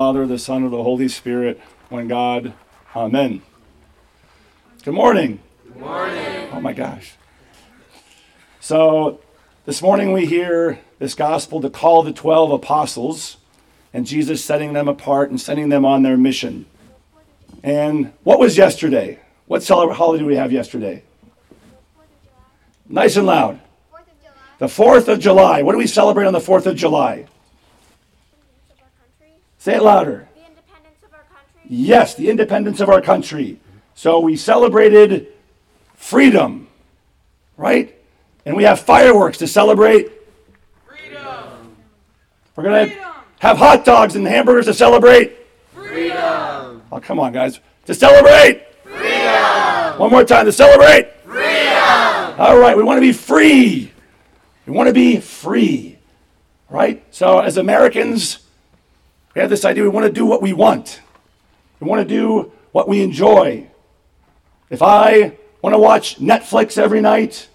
Father, the Son, of the Holy Spirit, one God. Amen. Good morning. Good morning. Oh my gosh. So this morning we hear this gospel to call the 12 apostles and Jesus setting them apart and sending them on their mission. And what was yesterday? What celebrate holiday did we have yesterday? Nice and loud. The 4th of July. What do we celebrate on the 4th of July? Say it louder. The independence of our country. Yes, the independence of our country. So we celebrated freedom, right? And we have fireworks to celebrate. Freedom. We're going to have hot dogs and hamburgers to celebrate. Freedom. Oh, come on, guys. To celebrate. Freedom. One more time to celebrate. Freedom. All right, we want to be free. We want to be free, right? So, as Americans, we have this idea we want to do what we want, we want to do what we enjoy. If I want to watch Netflix every night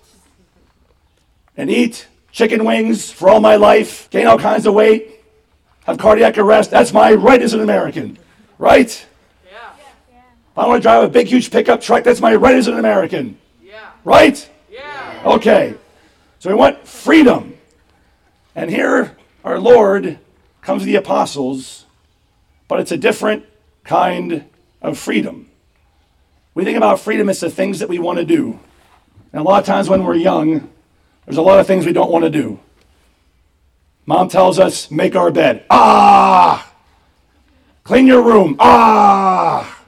and eat chicken wings for all my life, gain all kinds of weight, have cardiac arrest, that's my right as an American, right? Yeah. If I want to drive a big, huge pickup truck, that's my right as an American, Yeah. right? Yeah. Okay. So we want freedom. And here our Lord comes the apostles, but it's a different kind of freedom. We think about freedom as the things that we want to do. And a lot of times when we're young, there's a lot of things we don't want to do. Mom tells us, make our bed. Ah! Clean your room. Ah!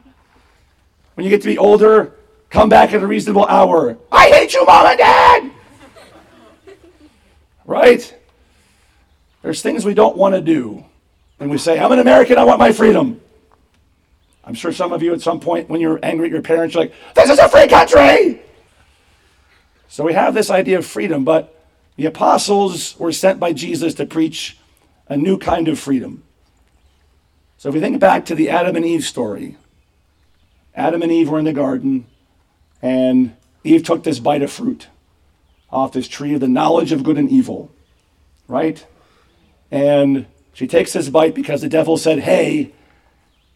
When you get to be older, come back at a reasonable hour. I hate you, mom and dad! right? There's things we don't want to do. And we say, I'm an American, I want my freedom. I'm sure some of you at some point when you're angry at your parents, you're like, this is a free country! So we have this idea of freedom, but the apostles were sent by Jesus to preach a new kind of freedom. So if we think back to the Adam and Eve story, Adam and Eve were in the garden, and Eve took this bite of fruit off this tree of the knowledge of good and evil, right? And she takes this bite because the devil said, Hey,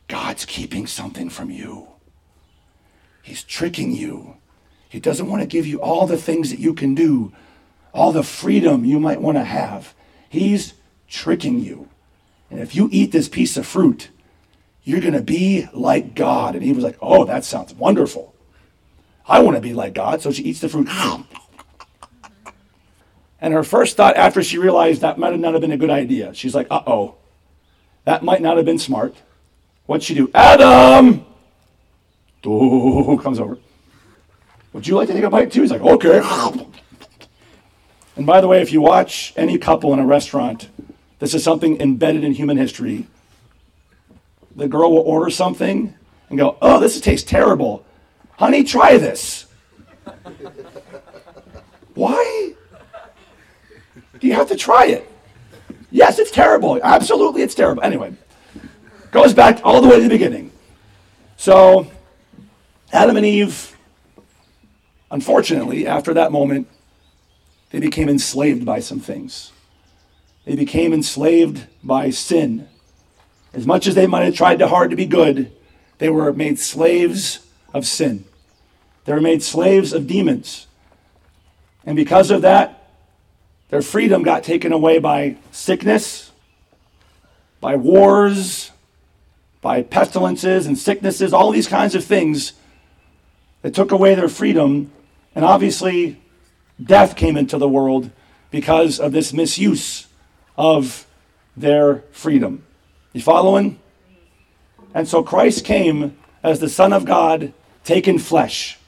God's keeping something from you. He's tricking you. He doesn't want to give you all the things that you can do, all the freedom you might want to have. He's tricking you. And if you eat this piece of fruit, you're going to be like God. And he was like, Oh, that sounds wonderful. I want to be like God. So she eats the fruit. And her first thought after she realized that might not have been a good idea, she's like, uh oh, that might not have been smart. What'd she do? Adam! Comes over. Would you like to take a bite too? He's like, okay. And by the way, if you watch any couple in a restaurant, this is something embedded in human history. The girl will order something and go, oh, this tastes terrible. Honey, try this. Why? Do you have to try it? Yes, it's terrible. Absolutely, it's terrible. Anyway, goes back all the way to the beginning. So, Adam and Eve, unfortunately, after that moment, they became enslaved by some things. They became enslaved by sin. As much as they might have tried hard to be good, they were made slaves of sin. They were made slaves of demons. And because of that, their freedom got taken away by sickness, by wars, by pestilences and sicknesses, all these kinds of things that took away their freedom. And obviously, death came into the world because of this misuse of their freedom. You following? And so Christ came as the Son of God, taken flesh.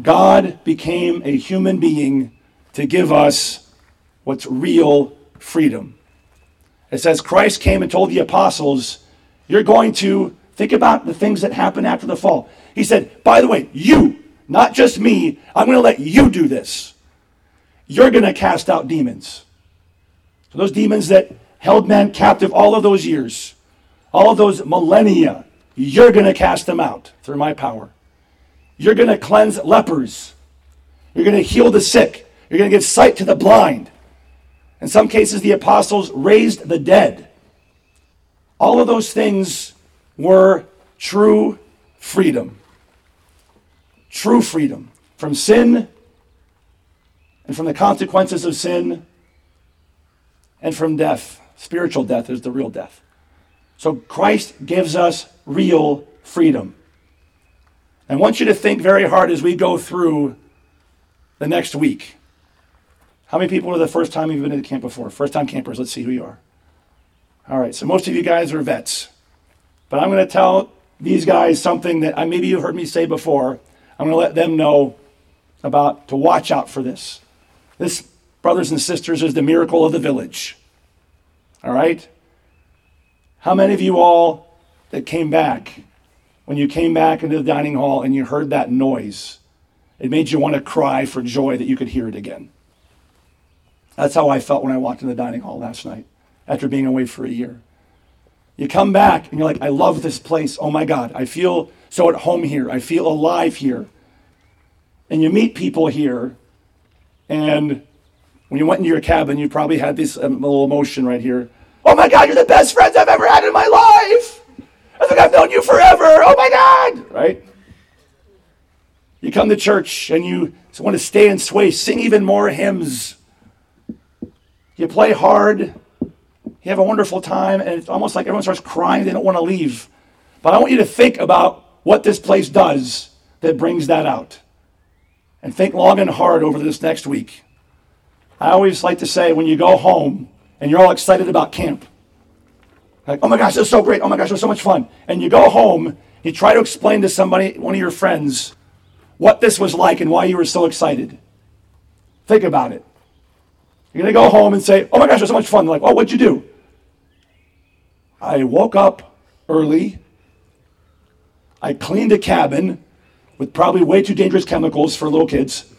God became a human being to give us what's real freedom. It says Christ came and told the apostles, You're going to think about the things that happened after the fall. He said, By the way, you, not just me, I'm going to let you do this. You're going to cast out demons. So those demons that held man captive all of those years, all of those millennia, you're going to cast them out through my power. You're going to cleanse lepers. You're going to heal the sick. You're going to give sight to the blind. In some cases, the apostles raised the dead. All of those things were true freedom. True freedom from sin and from the consequences of sin and from death. Spiritual death is the real death. So Christ gives us real freedom. I want you to think very hard as we go through the next week. How many people are the first time you've been to the camp before? First time campers, let's see who you are. All right, so most of you guys are vets. But I'm going to tell these guys something that I, maybe you've heard me say before. I'm going to let them know about to watch out for this. This, brothers and sisters, is the miracle of the village. All right? How many of you all that came back, when you came back into the dining hall and you heard that noise, it made you want to cry for joy that you could hear it again? That's how I felt when I walked in the dining hall last night after being away for a year. You come back and you're like, I love this place. Oh my God, I feel so at home here. I feel alive here. And you meet people here, and when you went into your cabin, you probably had this um, little emotion right here. Oh my God, you're the best friends I've ever had in my life. I think I've known you forever. Oh my God, right? You come to church and you want to stay and sway, sing even more hymns. You play hard. You have a wonderful time, and it's almost like everyone starts crying. They don't want to leave. But I want you to think about what this place does that brings that out. And think long and hard over this next week. I always like to say when you go home and you're all excited about camp, like, oh my gosh, this is so great. Oh my gosh, it was so much fun. And you go home, you try to explain to somebody, one of your friends, what this was like and why you were so excited. Think about it. You're going to go home and say, oh my gosh, it was so much fun. They're like, oh, what'd you do? I woke up early. I cleaned a cabin with probably way too dangerous chemicals for little kids.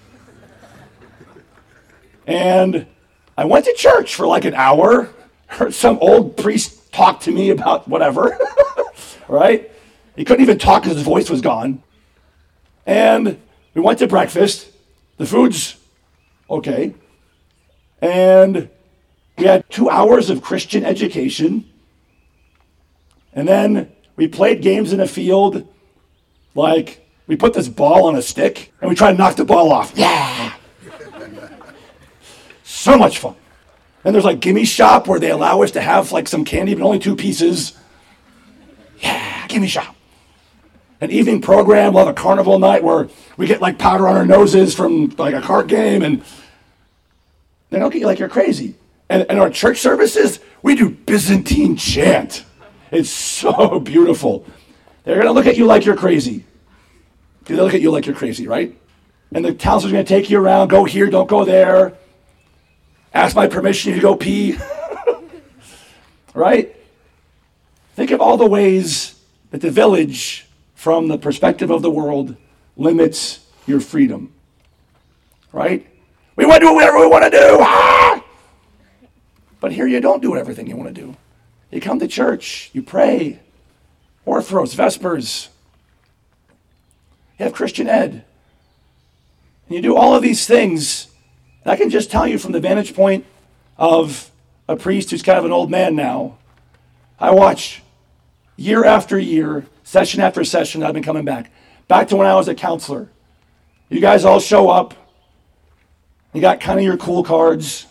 And I went to church for like an hour, heard some old priest talk to me about whatever, right? He couldn't even talk because his voice was gone. And we went to breakfast. The food's okay. And we had two hours of Christian education. And then we played games in a field like we put this ball on a stick and we tried to knock the ball off. Yeah. so much fun. And there's like Gimme Shop where they allow us to have like some candy, but only two pieces. Yeah, Gimme Shop. An evening program, we'll have a carnival night where we get like powder on our noses from like a card game and they look at you like you're crazy. And, and our church services, we do Byzantine chant. It's so beautiful. They're going to look at you like you're crazy. Do They look at you like you're crazy, right? And the counselor's going to take you around. Go here, don't go there. Ask my permission to go pee. right? Think of all the ways that the village, from the perspective of the world, limits your freedom. Right? We want to do whatever we want to do. Ah! But here you don't do everything you want to do. You come to church, you pray, Orthros, Vespers, you have Christian Ed. And you do all of these things. And I can just tell you from the vantage point of a priest who's kind of an old man now, I watch year after year, session after session, I've been coming back. Back to when I was a counselor. You guys all show up. You got kind of your cool cards.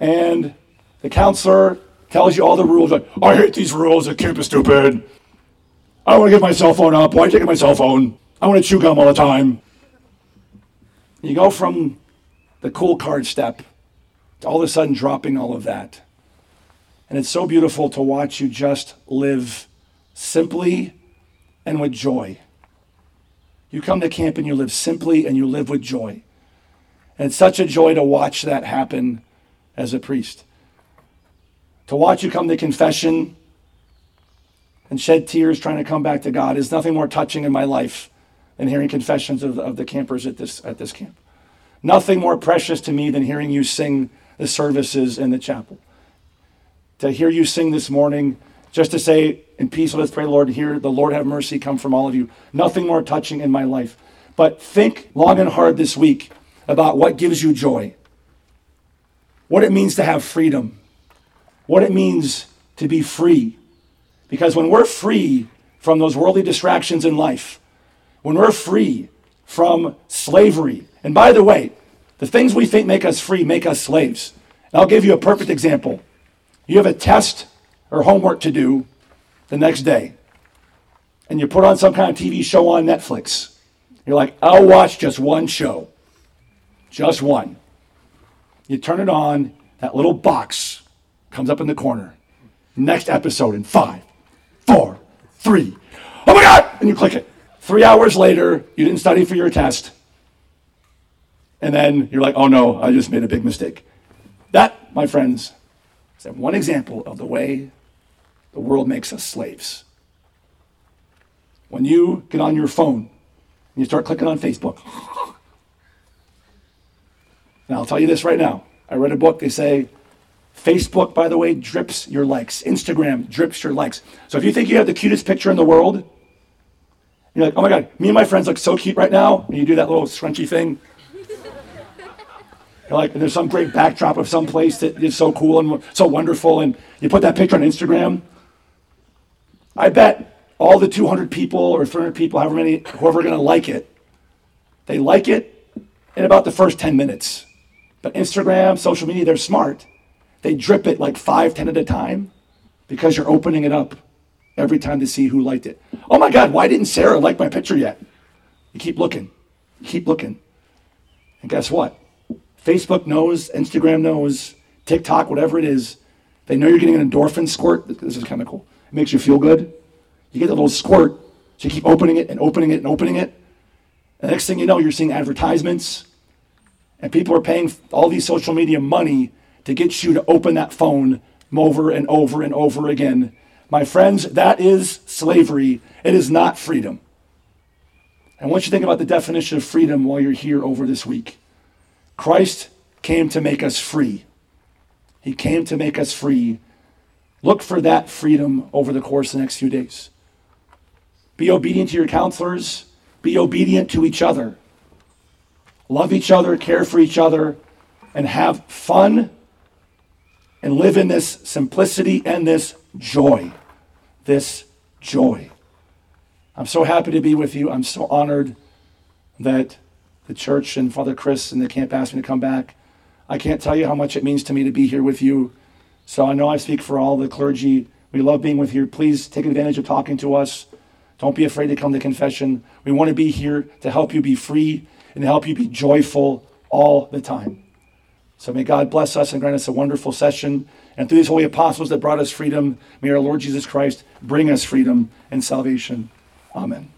And the counselor tells you all the rules. Like, I hate these rules. The camp is stupid. I don't want to give my cell phone up. Why are you taking my cell phone? I want to chew gum all the time. You go from the cool card step to all of a sudden dropping all of that. And it's so beautiful to watch you just live simply and with joy. You come to camp and you live simply and you live with joy. And such a joy to watch that happen as a priest. To watch you come to confession and shed tears trying to come back to God is nothing more touching in my life than hearing confessions of, of the campers at this, at this camp. Nothing more precious to me than hearing you sing the services in the chapel. To hear you sing this morning, just to say, in peace, let us pray, Lord, hear the Lord have mercy come from all of you. Nothing more touching in my life. But think long and hard this week about what gives you joy, what it means to have freedom, what it means to be free, Because when we're free from those worldly distractions in life, when we're free from slavery, and by the way, the things we think make us free make us slaves. And I'll give you a perfect example. You have a test or homework to do the next day, and you put on some kind of TV show on Netflix. You're like, I'll watch just one show, just one. You turn it on, that little box comes up in the corner. Next episode in five, four, three. Oh my God! And you click it. Three hours later, you didn't study for your test. And then you're like, oh no, I just made a big mistake. That, my friends, is one example of the way the world makes us slaves. When you get on your phone and you start clicking on Facebook, and I'll tell you this right now. I read a book, they say Facebook, by the way, drips your likes. Instagram drips your likes. So if you think you have the cutest picture in the world, you're like, oh my God, me and my friends look so cute right now. And you do that little scrunchy thing. You're like, and there's some great backdrop of some place that is so cool and so wonderful. And you put that picture on Instagram. I bet all the 200 people or 300 people, however many, whoever are going to like it, they like it in about the first 10 minutes. But Instagram, social media, they're smart. They drip it like five, ten at a time because you're opening it up every time to see who liked it. Oh my God, why didn't Sarah like my picture yet? You keep looking, you keep looking. And guess what? Facebook knows, Instagram knows, TikTok, whatever it is, they know you're getting an endorphin squirt. This is kind of cool. It makes you feel good. You get a little squirt, so you keep opening it and opening it and opening it. The next thing you know, you're seeing advertisements, and people are paying all these social media money to get you to open that phone over and over and over again. My friends, that is slavery. It is not freedom. I want you think about the definition of freedom while you're here over this week. Christ came to make us free. He came to make us free. Look for that freedom over the course of the next few days. Be obedient to your counselors. Be obedient to each other love each other, care for each other, and have fun and live in this simplicity and this joy. This joy. I'm so happy to be with you. I'm so honored that the church and Father Chris and the camp asked me to come back. I can't tell you how much it means to me to be here with you. So I know I speak for all the clergy. We love being with you. Please take advantage of talking to us. Don't be afraid to come to confession. We want to be here to help you be free and help you be joyful all the time. So may God bless us and grant us a wonderful session. And through these holy apostles that brought us freedom, may our Lord Jesus Christ bring us freedom and salvation. Amen.